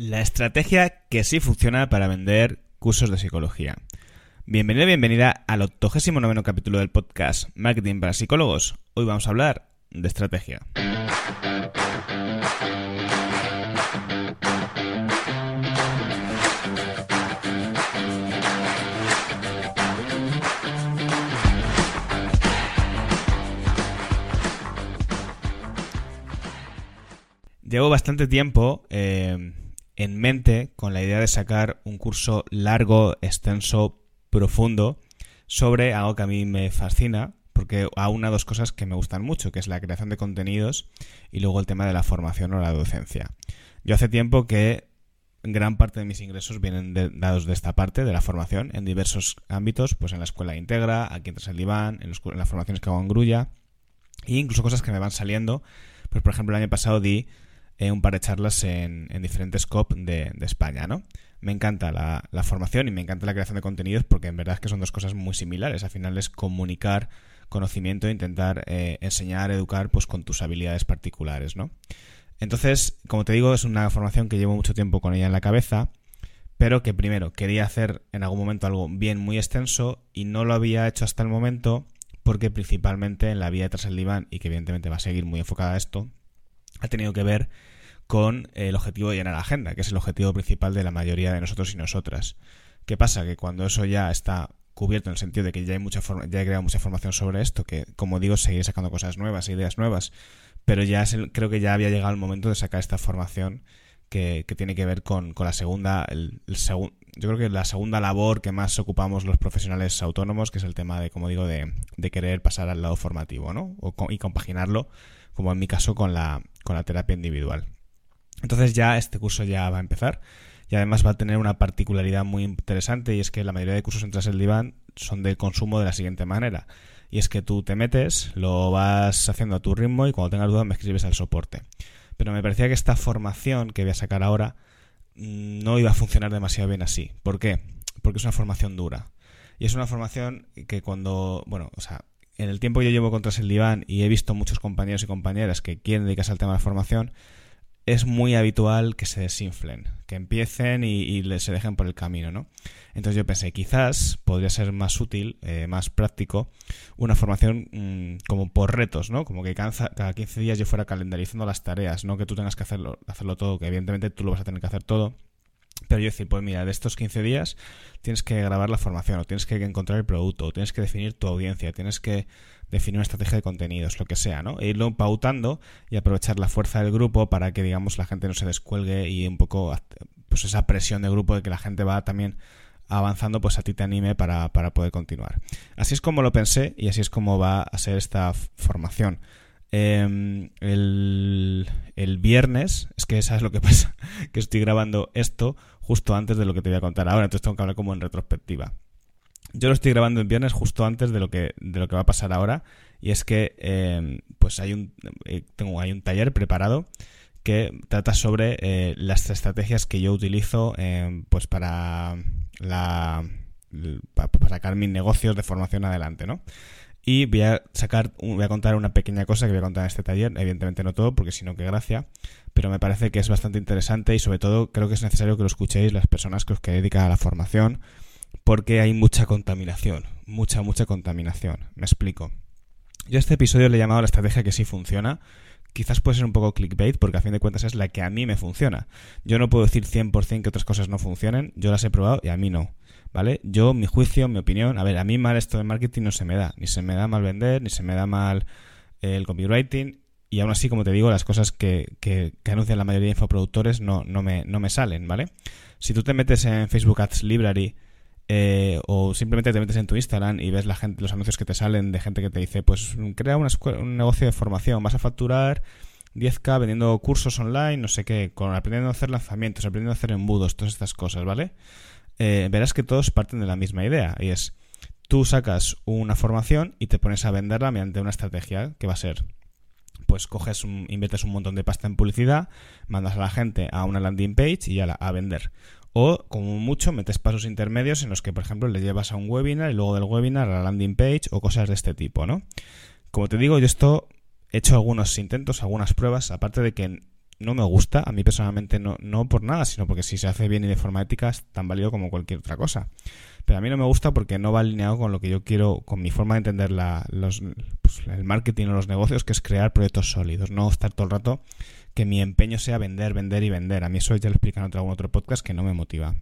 La estrategia que sí funciona para vender cursos de psicología. Bienvenido bienvenida al 89 capítulo del podcast Marketing para Psicólogos. Hoy vamos a hablar de estrategia. Llevo bastante tiempo eh, en mente con la idea de sacar un curso largo, extenso, profundo sobre algo que a mí me fascina, porque a una dos cosas que me gustan mucho, que es la creación de contenidos y luego el tema de la formación o la docencia. Yo hace tiempo que gran parte de mis ingresos vienen dados de esta parte, de la formación, en diversos ámbitos, pues en la escuela Integra, aquí en Tras el Diván, en, en, las formaciones que hago en Grulla, e incluso cosas que me van saliendo. Pues por ejemplo el año pasado di eh, un par de charlas en, diferentes COP de, España, ¿no? Me encanta la, formación y me encanta la creación de contenidos porque en verdad es que son dos cosas muy similares. Al final es comunicar conocimiento e intentar eh, enseñar, educar pues con tus habilidades particulares, ¿no? Entonces, como te digo, es una formación que llevo mucho tiempo con ella en la cabeza, pero que primero quería hacer en algún momento algo bien muy extenso y no lo había hecho hasta el momento porque principalmente en la vía tras el diván y que evidentemente va a seguir muy enfocada a esto, ha tenido que ver con el objetivo de llenar la agenda, que es el objetivo principal de la mayoría de nosotros y nosotras. ¿Qué pasa? Que cuando eso ya está cubierto en el sentido de que ya hay mucha ya he creado mucha información sobre esto, que como digo, seguiré sacando cosas nuevas, ideas nuevas, pero ya creo que ya había llegado el momento de sacar esta formación que, tiene que ver con, la segunda, el, yo creo que la segunda labor que más ocupamos los profesionales autónomos, que es el tema de, como digo, de, querer pasar al lado formativo, ¿no? y compaginarlo, como en mi caso, con la, con la terapia individual. Entonces ya este curso ya va a empezar y además va a tener una particularidad muy interesante y es que la mayoría de cursos en Tras el Diván son de consumo de la siguiente manera. Y es que tú te metes, lo vas haciendo a tu ritmo y cuando tengas dudas me escribes al soporte. Pero me parecía que esta formación que voy a sacar ahora mm, no iba a funcionar demasiado bien así. ¿Por qué? Porque es una formación dura. Y es una formación que cuando, bueno, o sea, en el tiempo que yo llevo contra el diván y he visto muchos compañeros y compañeras que quieren dedicarse al tema de formación, es muy habitual que se desinflen, que empiecen y, se dejen por el camino, ¿no? Entonces yo pensé, quizás podría ser más útil, eh, más práctico, una formación mm, como por retos, ¿no? Como que cada 15 días yo fuera calendarizando las tareas, no que tú tengas que hacerlo, hacerlo todo, que evidentemente tú lo vas a tener que hacer todo, pero yo decir, pues mira, de estos 15 días tienes que grabar la formación, o tienes que encontrar el producto, o tienes que definir tu audiencia, tienes que definir una estrategia de contenidos, lo que sea, ¿no? E irlo pautando y aprovechar la fuerza del grupo para que, digamos, la gente no se descuelgue y un poco, pues esa presión de grupo de que la gente va también avanzando, pues a ti te anime para, para poder continuar. Así es como lo pensé y así es como va a ser esta formación. Em, el, el, viernes, es que sabes lo que pasa, que estoy grabando esto justo antes de lo que te voy a contar ahora, entonces tengo que hablar como en retrospectiva. Yo lo estoy grabando el viernes justo antes de lo que, de lo que va a pasar ahora, y es que em, pues hay un, eh, tengo, hay un taller preparado que trata sobre eh, las estrategias que yo utilizo em, pues para la para sacar mis negocios de formación adelante, ¿no? Y voy a sacar, voy a contar una pequeña cosa que voy a contar en este taller, evidentemente no todo, porque si no, qué gracia, pero me parece que es bastante interesante y sobre todo creo que es necesario que lo escuchéis las personas que os queréis dedicar a la formación, porque hay mucha contaminación, mucha, mucha contaminación. Me explico. Yo a este episodio le he llamado la estrategia que sí funciona. Quizás puede ser un poco clickbait porque a fin de cuentas es la que a mí me funciona. Yo no puedo decir 100% que otras cosas no funcionen, yo las he probado y a mí no. ¿vale? Yo, mi juicio, mi opinión, a ver, a mí mal esto de marketing no se me da, ni se me da mal vender, ni se me da mal el copywriting, y aún así, como te digo, las cosas que, que, anuncian la mayoría de infoproductores no, no, me, no me salen, ¿vale? Si tú te metes en Facebook Ads Library eh, o simplemente te metes en tu Instagram y ves la gente, los anuncios que te salen de gente que te dice, pues crea un negocio de formación, vas a facturar 10k vendiendo cursos online, no sé qué, con aprendiendo a hacer lanzamientos, aprendiendo a hacer embudos, todas estas cosas, ¿vale? Eh, verás que todos parten de la misma idea y es tú sacas una formación y te pones a venderla mediante una estrategia que va a ser pues coges un, inviertes un montón de pasta en publicidad, mandas a la gente a una landing page y ya la, a vender. O, como mucho, metes pasos intermedios en los que, por ejemplo, le llevas a un webinar y luego del webinar a la landing page o cosas de este tipo, ¿no? Como te digo, yo esto he hecho algunos intentos, algunas pruebas, aparte de que no me gusta, a mí personalmente no, no por nada, sino porque si se hace bien y de forma ética es tan válido como cualquier otra cosa. Pero a mí no me gusta porque no va alineado con lo que yo quiero, con mi forma de entender la, pues, el marketing o los negocios, que es crear proyectos sólidos, no estar todo el rato que mi empeño sea vender, vender y vender. A mí eso ya lo explican en algún otro podcast que no me motiva.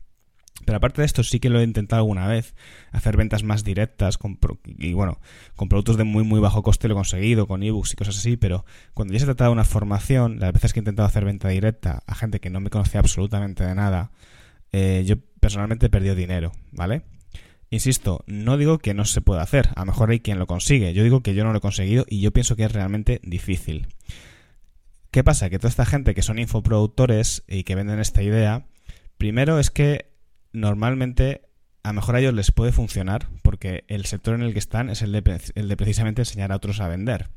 Pero aparte de esto, sí que lo he intentado alguna vez, hacer ventas más directas y bueno, con productos de muy muy bajo coste lo he conseguido, con ebooks y cosas así, pero cuando ya se trata de una formación, las veces que he intentado hacer venta directa a gente que no me conocía absolutamente de nada, eh, yo personalmente he perdido dinero, ¿vale? Insisto, no digo que no se pueda hacer, a lo mejor hay quien lo consigue, yo digo que yo no lo he conseguido y yo pienso que es realmente difícil. ¿Qué pasa? Que toda esta gente que son infoproductores y que venden esta idea, primero es que normalmente a lo mejor a ellos les puede funcionar porque el sector en el que están es el de, el de precisamente enseñar a otros a vender.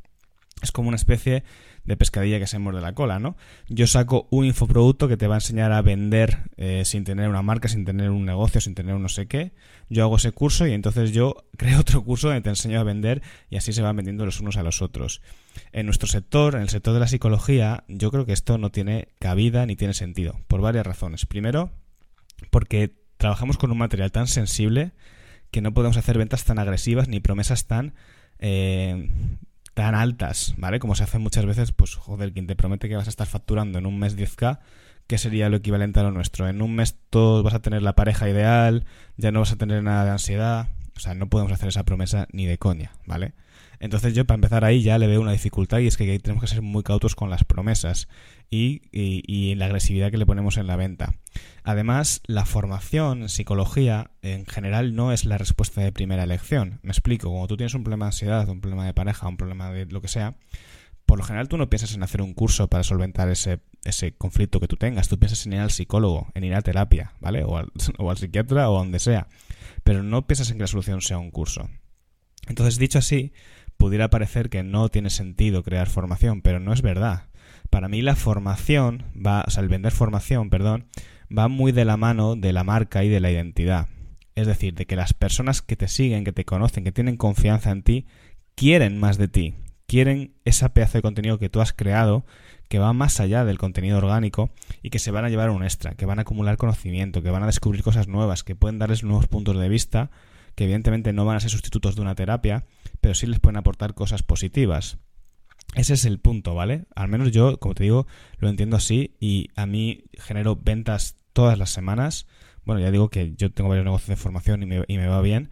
Es como una especie de pescadilla que se muerde la cola, ¿no? Yo saco un infoproducto que te va a enseñar a vender eh, sin tener una marca, sin tener un negocio, sin tener un no sé qué. Yo hago ese curso y entonces yo creo otro curso donde te enseño a vender y así se van vendiendo los unos a los otros. En nuestro sector, en el sector de la psicología, yo creo que esto no tiene cabida ni tiene sentido, por varias razones. Primero, porque trabajamos con un material tan sensible que no podemos hacer ventas tan agresivas ni promesas tan eh, tan altas, ¿vale? Como se hace muchas veces, pues joder, quien te promete que vas a estar facturando en un mes 10k, ¿qué sería lo equivalente a lo nuestro? En un mes todos vas a tener la pareja ideal, ya no vas a tener nada de ansiedad, o sea, no podemos hacer esa promesa ni de coña, ¿vale? Entonces yo para empezar ahí ya le veo una dificultad y es que tenemos que ser muy cautos con las promesas y, y, la agresividad que le ponemos en la venta. Además, la formación en psicología en general no es la respuesta de primera elección. Me explico, como tú tienes un problema de ansiedad, un problema de pareja, un problema de lo que sea, por lo general tú no piensas en hacer un curso para solventar ese, ese conflicto que tú tengas, tú piensas en ir al psicólogo, en ir a terapia, ¿vale? O al, o al psiquiatra o donde sea, pero no piensas en que la solución sea un curso. Entonces, dicho así, pudiera parecer que no tiene sentido crear formación, pero no es verdad. Para mí la formación va, o sea, el vender formación, perdón, va muy de la mano de la marca y de la identidad. Es decir, de que las personas que te siguen, que te conocen, que tienen confianza en ti, quieren más de ti, quieren esa pedazo de contenido que tú has creado, que va más allá del contenido orgánico y que se van a llevar un extra, que van a acumular conocimiento, que van a descubrir cosas nuevas, que pueden darles nuevos puntos de vista, que evidentemente no van a ser sustitutos de una terapia, pero sí les pueden aportar cosas positivas. Ese es el punto, ¿vale? Al menos yo, como te digo, lo entiendo así y a mí genero ventas todas las semanas. Bueno, ya digo que yo tengo varios negocios de formación y me, va bien.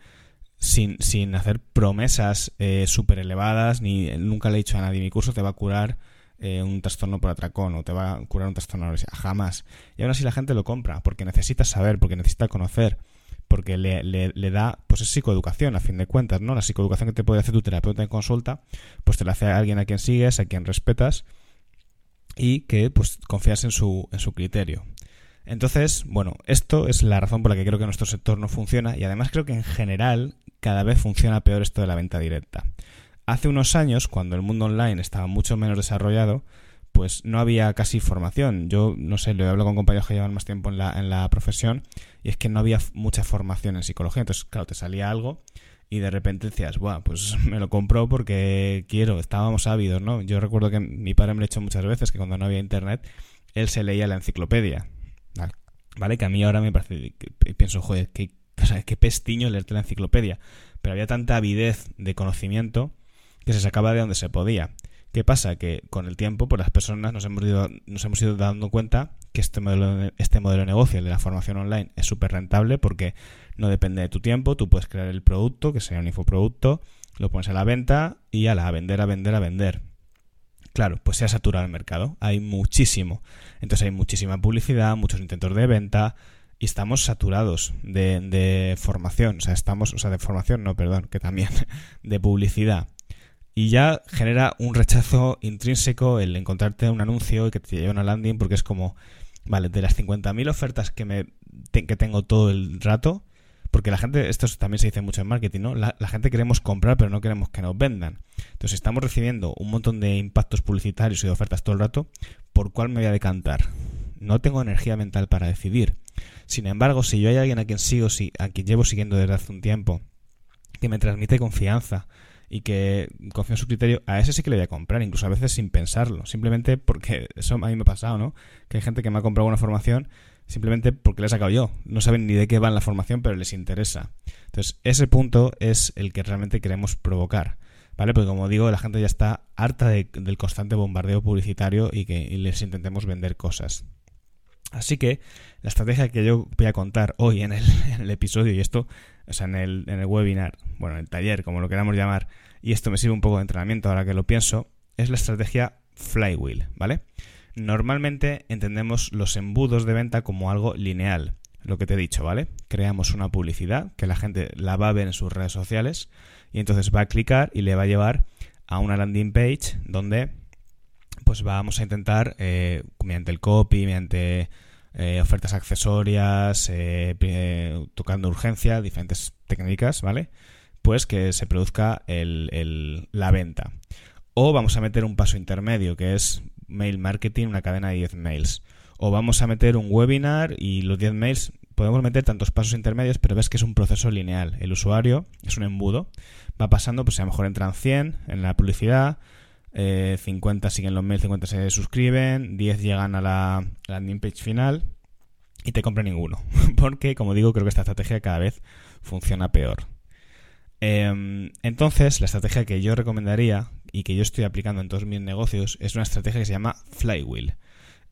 Sin, sin, hacer promesas eh, súper elevadas, ni nunca le he dicho a nadie, mi curso te va a curar eh, un trastorno por atracón o te va a curar un trastorno jamás. Y aún así la gente lo compra, porque necesita saber, porque necesita conocer porque le, le, da, pues es psicoeducación a fin de cuentas, ¿no? La psicoeducación que te puede hacer tu terapeuta en consulta, pues te la hace alguien a quien sigues, a quien respetas y que pues confías en su, en su criterio. Entonces, bueno, esto es la razón por la que creo que nuestro sector no funciona y además creo que en general cada vez funciona peor esto de la venta directa. Hace unos años, cuando el mundo online estaba mucho menos desarrollado, pues no había casi formación. Yo, no sé, lo hablo con compañeros que llevan más tiempo en la, en la profesión y es que no había mucha formación en psicología. Entonces, claro, te salía algo y de repente decías, Buah, pues me lo compro porque quiero, estábamos ávidos, ¿no? Yo recuerdo que mi padre me lo ha hecho muchas veces, que cuando no había internet, él se leía la enciclopedia. ¿Vale? Que a mí ahora me parece, pienso, joder, qué, qué pestiño leerte la enciclopedia. Pero había tanta avidez de conocimiento que se sacaba de donde se podía. ¿Qué pasa? Que con el tiempo, pues las personas nos hemos ido, nos hemos ido dando cuenta que este modelo, este modelo de negocio, el de la formación online, es súper rentable porque no depende de tu tiempo, tú puedes crear el producto, que sea un infoproducto, lo pones a la venta y a la a vender, a vender, a vender. Claro, pues se ha saturado el mercado, hay muchísimo. Entonces hay muchísima publicidad, muchos intentos de venta y estamos saturados de, de formación, o sea, estamos, o sea, de formación, no, perdón, que también, de publicidad y ya genera un rechazo intrínseco el encontrarte un anuncio y que te lleve a una landing porque es como, vale, de las 50.000 ofertas que, me, que tengo todo el rato, porque la gente, esto también se dice mucho en marketing, ¿no? La, la, gente queremos comprar pero no queremos que nos vendan. Entonces estamos recibiendo un montón de impactos publicitarios y de ofertas todo el rato, ¿por cuál me voy a decantar? No tengo energía mental para decidir. Sin embargo, si yo hay alguien a quien sigo, a quien llevo siguiendo desde hace un tiempo, que me transmite confianza, y que confío en su criterio, a ese sí que le voy a comprar, incluso a veces sin pensarlo, simplemente porque eso a mí me ha pasado, ¿no? Que hay gente que me ha comprado una formación simplemente porque le he sacado yo. No saben ni de qué va en la formación, pero les interesa. Entonces, ese punto es el que realmente queremos provocar. ¿Vale? Porque como digo, la gente ya está harta del constante bombardeo publicitario y que les intentemos vender cosas. Así que la estrategia que yo voy a contar hoy en el, episodio, y esto, o sea, en el, en el webinar, bueno, en el taller, como lo queramos llamar, y esto me sirve un poco de entrenamiento ahora que lo pienso, es la estrategia flywheel, ¿vale? Normalmente entendemos los embudos de venta como algo lineal, lo que te he dicho, ¿vale? Creamos una publicidad que la gente la va a ver en sus redes sociales y entonces va a clicar y le va a llevar a una landing page donde pues vamos a intentar eh, mediante el copy, mediante eh, ofertas accesorias, eh, tocando urgencia, diferentes técnicas, ¿vale? Pues que se produzca la venta. O vamos a meter un paso intermedio, que es mail marketing, una cadena de 10 mails. O vamos a meter un webinar y los 10 mails podemos meter tantos pasos intermedios, pero ves que es un proceso lineal. El usuario es un embudo, va pasando, pues a lo mejor entran 100 en la publicidad, 50 eh, siguen los mails, 50 se suscriben, 10 llegan a la landing page final y te compra ninguno. Porque, como digo, creo que esta estrategia cada vez funciona peor. Em, entonces, la estrategia que yo recomendaría y que yo estoy aplicando en todos mis negocios es una estrategia que se llama Flywheel.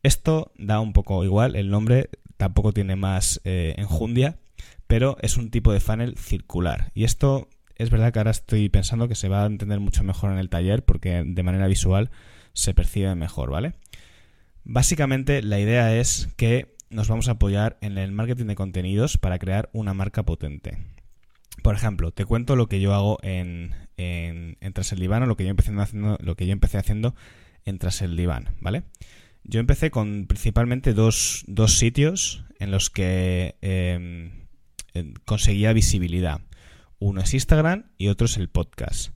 Esto da un poco igual, el nombre tampoco tiene más eh, enjundia, pero es un tipo de funnel circular. Y esto es verdad que ahora estoy pensando que se va a entender mucho mejor en el taller porque de manera visual se percibe mejor, ¿vale? Básicamente la idea es que nos vamos a apoyar en el marketing de contenidos para crear una marca potente. Por ejemplo, te cuento lo que yo hago en, en, Tras el Diván o lo que yo empecé haciendo, lo que yo empecé haciendo en Tras el Diván, ¿vale? Yo empecé con principalmente dos, dos sitios en los que em, conseguía visibilidad. Uno es Instagram y otro es el podcast.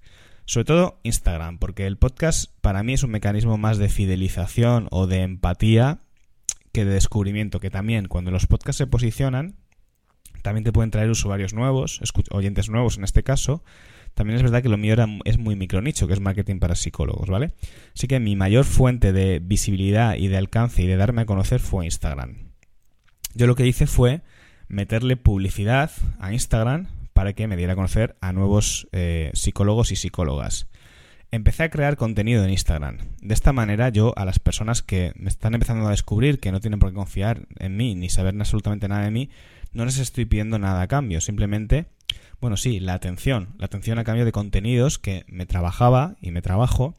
Sobre todo Instagram, porque el podcast para mí es un mecanismo más de fidelización o de empatía que de descubrimiento, que también cuando los podcasts se posicionan, también te pueden traer usuarios nuevos, oyentes nuevos en este caso. También es verdad que lo mío era, es muy micronicho, que es marketing para psicólogos, ¿vale? Así que mi mayor fuente de visibilidad y de alcance y de darme a conocer fue Instagram. Yo lo que hice fue meterle publicidad a Instagram para que me diera a conocer a nuevos eh, psicólogos y psicólogas. Empecé a crear contenido en Instagram. De esta manera yo a las personas que me están empezando a descubrir que no tienen por qué confiar en mí ni saber absolutamente nada de mí, no les estoy pidiendo nada a cambio, simplemente, bueno, sí, la atención, la atención a cambio de contenidos que me trabajaba y me trabajo,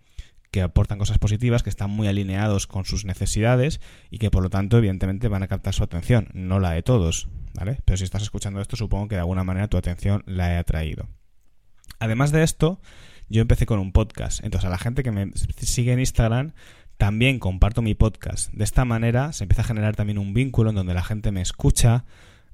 que aportan cosas positivas, que están muy alineados con sus necesidades y que por lo tanto evidentemente van a captar su atención, no la de todos, ¿vale? Pero si estás escuchando esto supongo que de alguna manera tu atención la he atraído. Además de esto, yo empecé con un podcast, entonces a la gente que me sigue en Instagram también comparto mi podcast. De esta manera se empieza a generar también un vínculo en donde la gente me escucha,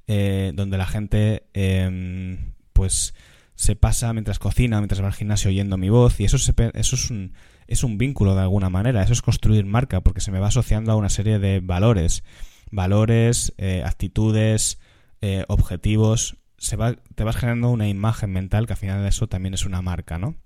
eh, donde la gente em, pues se pasa mientras cocina, mientras va al gimnasio oyendo mi voz y eso, eso es, un, es un vínculo de alguna manera, eso es construir marca porque se me va asociando a una serie de valores, valores, eh, actitudes, eh, objetivos, se va, te vas generando una imagen mental que al final de eso también es una marca, ¿no?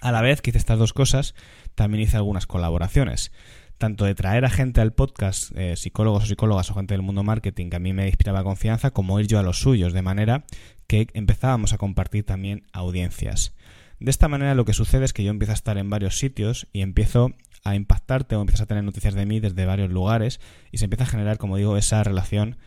A la vez que hice estas dos cosas, también hice algunas colaboraciones tanto de traer a gente al podcast, eh, psicólogos o psicólogas o gente del mundo marketing que a mí me inspiraba confianza, como ir yo a los suyos, de manera que empezábamos a compartir también audiencias. De esta manera lo que sucede es que yo empiezo a estar en varios sitios y empiezo a impactarte o empiezas a tener noticias de mí desde varios lugares y se empieza a generar, como digo, esa relación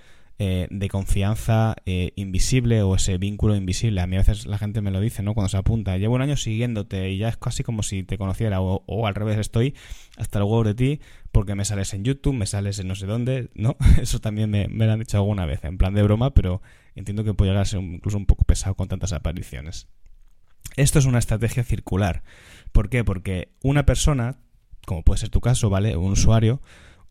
eh, de confianza eh, invisible o ese vínculo invisible. A mí a veces la gente me lo dice, ¿no? Cuando se apunta, llevo un año siguiéndote y ya es casi como si te conociera o, al revés, estoy hasta el huevo de ti porque me sales en YouTube, me sales en no sé dónde, ¿no? Eso también me, me lo han dicho alguna vez, en plan de broma, pero entiendo que puede llegar a ser incluso un poco pesado con tantas apariciones. Esto es una estrategia circular. ¿Por qué? Porque una persona, como puede ser tu caso, ¿vale? Un usuario,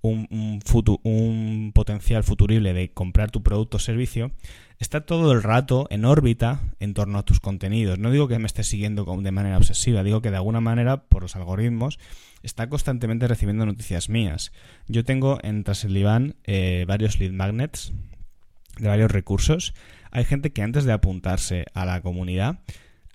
un, un, potencial futurible de comprar tu producto o servicio, está todo el rato en órbita en torno a tus contenidos. No digo que me esté siguiendo de manera obsesiva, digo que de alguna manera, por los algoritmos, está constantemente recibiendo noticias mías. Yo tengo en Tras el eh, varios lead magnets de varios recursos. Hay gente que antes de apuntarse a la comunidad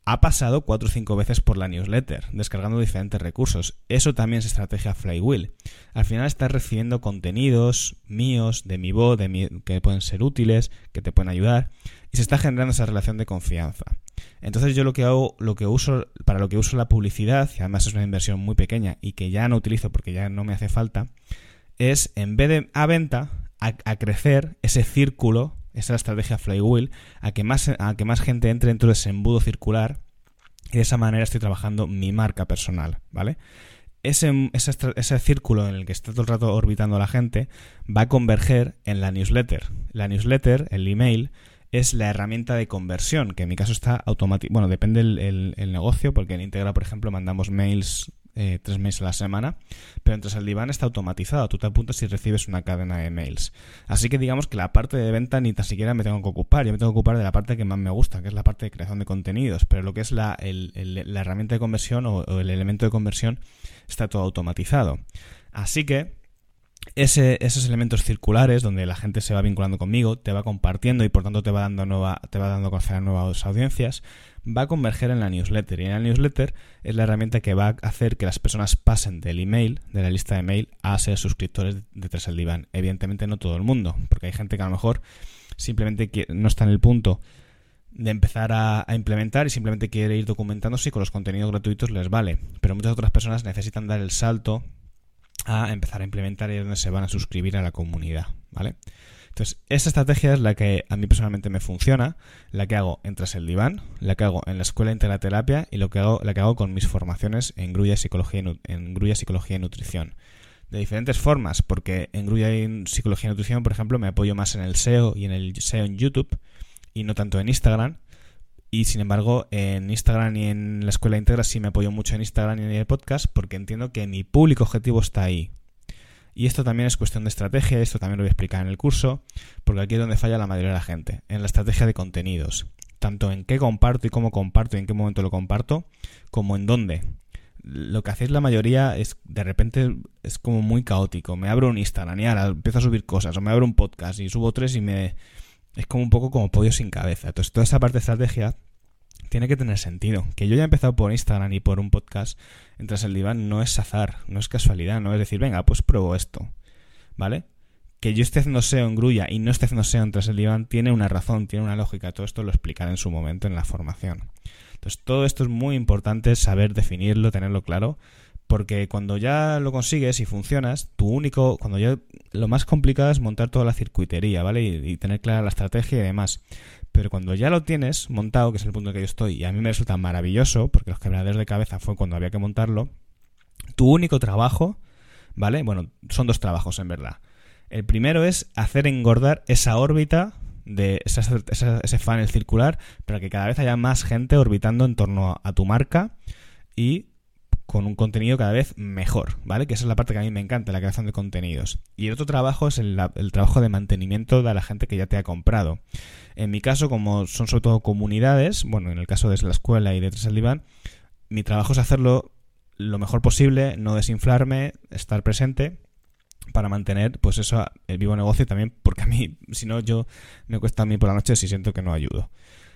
ha pasado cuatro o cinco veces por la newsletter, descargando diferentes recursos. Eso también es estrategia flywheel. Al final estás recibiendo contenidos míos, de mi voz, de que pueden ser útiles, que te pueden ayudar, y se está generando esa relación de confianza. Entonces yo lo que hago, lo que uso, para lo que uso la publicidad, y además es una inversión muy pequeña y que ya no utilizo porque ya no me hace falta, es en vez de a venta, a, crecer ese círculo, esa estrategia flywheel, a que, más, a que más gente entre dentro de ese embudo circular y de esa manera estoy trabajando mi marca personal, ¿vale? Ese, ese, círculo en el que está todo el rato orbitando la gente va a converger en la newsletter. La newsletter, el email, es la herramienta de conversión, que en mi caso está automático. Bueno, depende el, el, negocio, porque en Integra, por ejemplo, mandamos mails eh, tres meses a la semana, pero entonces el diván está automatizado. Tú te apuntas y recibes una cadena de mails. Así que digamos que la parte de venta ni tan siquiera me tengo que ocupar. Yo me tengo que ocupar de la parte que más me gusta, que es la parte de creación de contenidos. Pero lo que es la, herramienta de conversión o, el elemento de conversión está todo automatizado. Así que esos elementos circulares donde la gente se va vinculando conmigo, te va compartiendo y por tanto te va dando nueva, te va dando a conocer a nuevas audiencias, va a converger en la newsletter. Y en la newsletter es la herramienta que va a hacer que las personas pasen del email, de la lista de mail, a ser suscriptores de Tres el Diván. Evidentemente no todo el mundo, porque hay gente que a lo mejor simplemente no está en el punto de empezar a, implementar y simplemente quiere ir documentándose y con los contenidos gratuitos les vale. Pero muchas otras personas necesitan dar el salto a empezar a implementar y es donde se van a suscribir a la comunidad, ¿vale? Entonces, esa estrategia es la que a mí personalmente me funciona, la que hago en Tras el Diván, la que hago en la Escuela Integraterapia y lo que hago, la que hago con mis formaciones en Grulla Psicología y, en Grulla Psicología y Nutrición. De diferentes formas, porque en Grulla y Psicología y Nutrición, por ejemplo, me apoyo más en el SEO y en el SEO en YouTube y no tanto en Instagram. Y sin embargo, en Instagram y en la escuela íntegra sí me apoyo mucho en Instagram y en el podcast porque entiendo que mi público objetivo está ahí. Y esto también es cuestión de estrategia, esto también lo voy a explicar en el curso, porque aquí es donde falla la mayoría de la gente, en la estrategia de contenidos. Tanto en qué comparto y cómo comparto y en qué momento lo comparto, como en dónde. Lo que hacéis la mayoría es, de repente, es como muy caótico. Me abro un Instagram y ahora empiezo a subir cosas, o me abro un podcast y subo tres y me... Es como un poco como pollo sin cabeza. Entonces, toda esa parte de estrategia tiene que tener sentido. Que yo haya empezado por Instagram y por un podcast entras el diván no es azar, no es casualidad, no es decir, venga, pues pruebo esto. ¿Vale? Que yo esté haciendo SEO en Grulla y no esté haciendo SEO en Tras el diván tiene una razón, tiene una lógica. Todo esto lo explicaré en su momento en la formación. Entonces, todo esto es muy importante saber definirlo, tenerlo claro, porque cuando ya lo consigues y funcionas, tu único, cuando ya lo más complicado es montar toda la circuitería, ¿vale? Y, y tener clara la estrategia y demás. Pero cuando ya lo tienes montado, que es el punto en que yo estoy, y a mí me resulta maravilloso, porque los quebraderos de cabeza fue cuando había que montarlo, tu único trabajo, ¿vale? Bueno, son dos trabajos en verdad. El primero es hacer engordar esa órbita de ese funnel circular para que cada vez haya más gente orbitando en torno a tu marca y con un contenido cada vez mejor, ¿vale? Que esa es la parte que a mí me encanta, la creación de contenidos. Y el otro trabajo es el, trabajo de mantenimiento de la gente que ya te ha comprado. En mi caso, como son sobre todo comunidades, bueno, en el caso de la escuela y de Tres Diván, mi trabajo es hacerlo lo mejor posible, no desinflarme, estar presente para mantener, pues eso, el vivo negocio también, porque a mí, si no, yo me cuesta a mí por la noche si siento que no ayudo.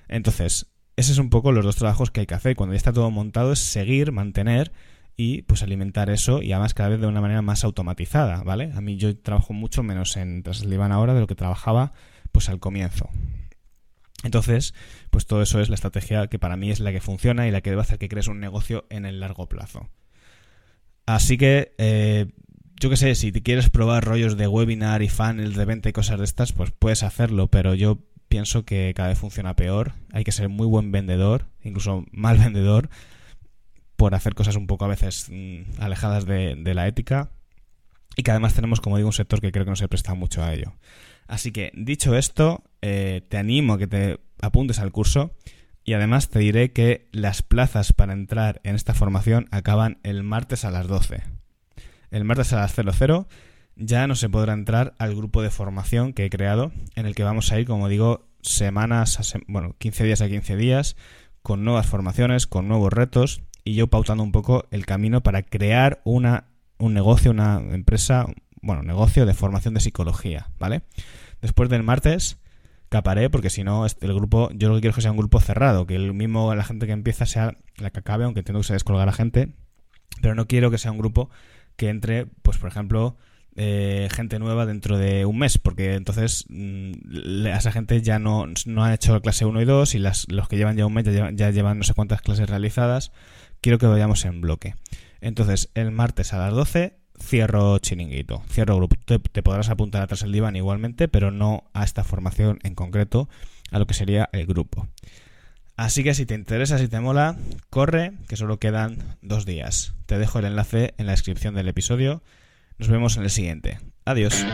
Entonces, ese es un poco los dos trabajos que hay que hacer. Cuando ya está todo montado es seguir, mantener y pues alimentar eso y además cada vez de una manera más automatizada, ¿vale? A mí yo trabajo mucho menos en Translivan ahora de lo que trabajaba pues al comienzo. Entonces, pues todo eso es la estrategia que para mí es la que funciona y la que debe hacer que crees un negocio en el largo plazo. Así que, eh, yo qué sé, si te quieres probar rollos de webinar y funnels de venta y cosas de estas, pues puedes hacerlo, pero yo pienso que cada vez funciona peor. Hay que ser muy buen vendedor, incluso mal vendedor, por hacer cosas un poco a veces mm, alejadas de, la ética. Y que además tenemos, como digo, un sector que creo que no se presta mucho a ello. Así que, dicho esto, eh, te animo a que te apuntes al curso. Y además te diré que las plazas para entrar en esta formación acaban el martes a las 12. El martes a las 00 ya no se podrá entrar al grupo de formación que he creado, en el que vamos a ir, como digo, semanas, a bueno, 15 días a 15 días, con nuevas formaciones, con nuevos retos, y yo pautando un poco el camino para crear una, un negocio, una empresa, bueno, negocio de formación de psicología, ¿vale? Después del martes, caparé, porque si no, este, el grupo, yo lo que quiero es que sea un grupo cerrado, que el mismo, la gente que empieza sea la que acabe, aunque entiendo que se descolga la gente, pero no quiero que sea un grupo que entre, pues por ejemplo, eh, gente nueva dentro de un mes, porque entonces mm, esa gente ya no, no ha hecho clase 1 y 2 y las, los que llevan ya un mes ya llevan, no sé cuántas clases realizadas. Quiero que vayamos en bloque. Entonces, el martes a las 12 cierro chiringuito, cierro grupo. Te, te, podrás apuntar atrás el diván igualmente, pero no a esta formación en concreto, a lo que sería el grupo. Así que si te interesa, si te mola, corre, que solo quedan dos días. Te dejo el enlace en la descripción del episodio. Nos vemos en el siguiente. Adiós.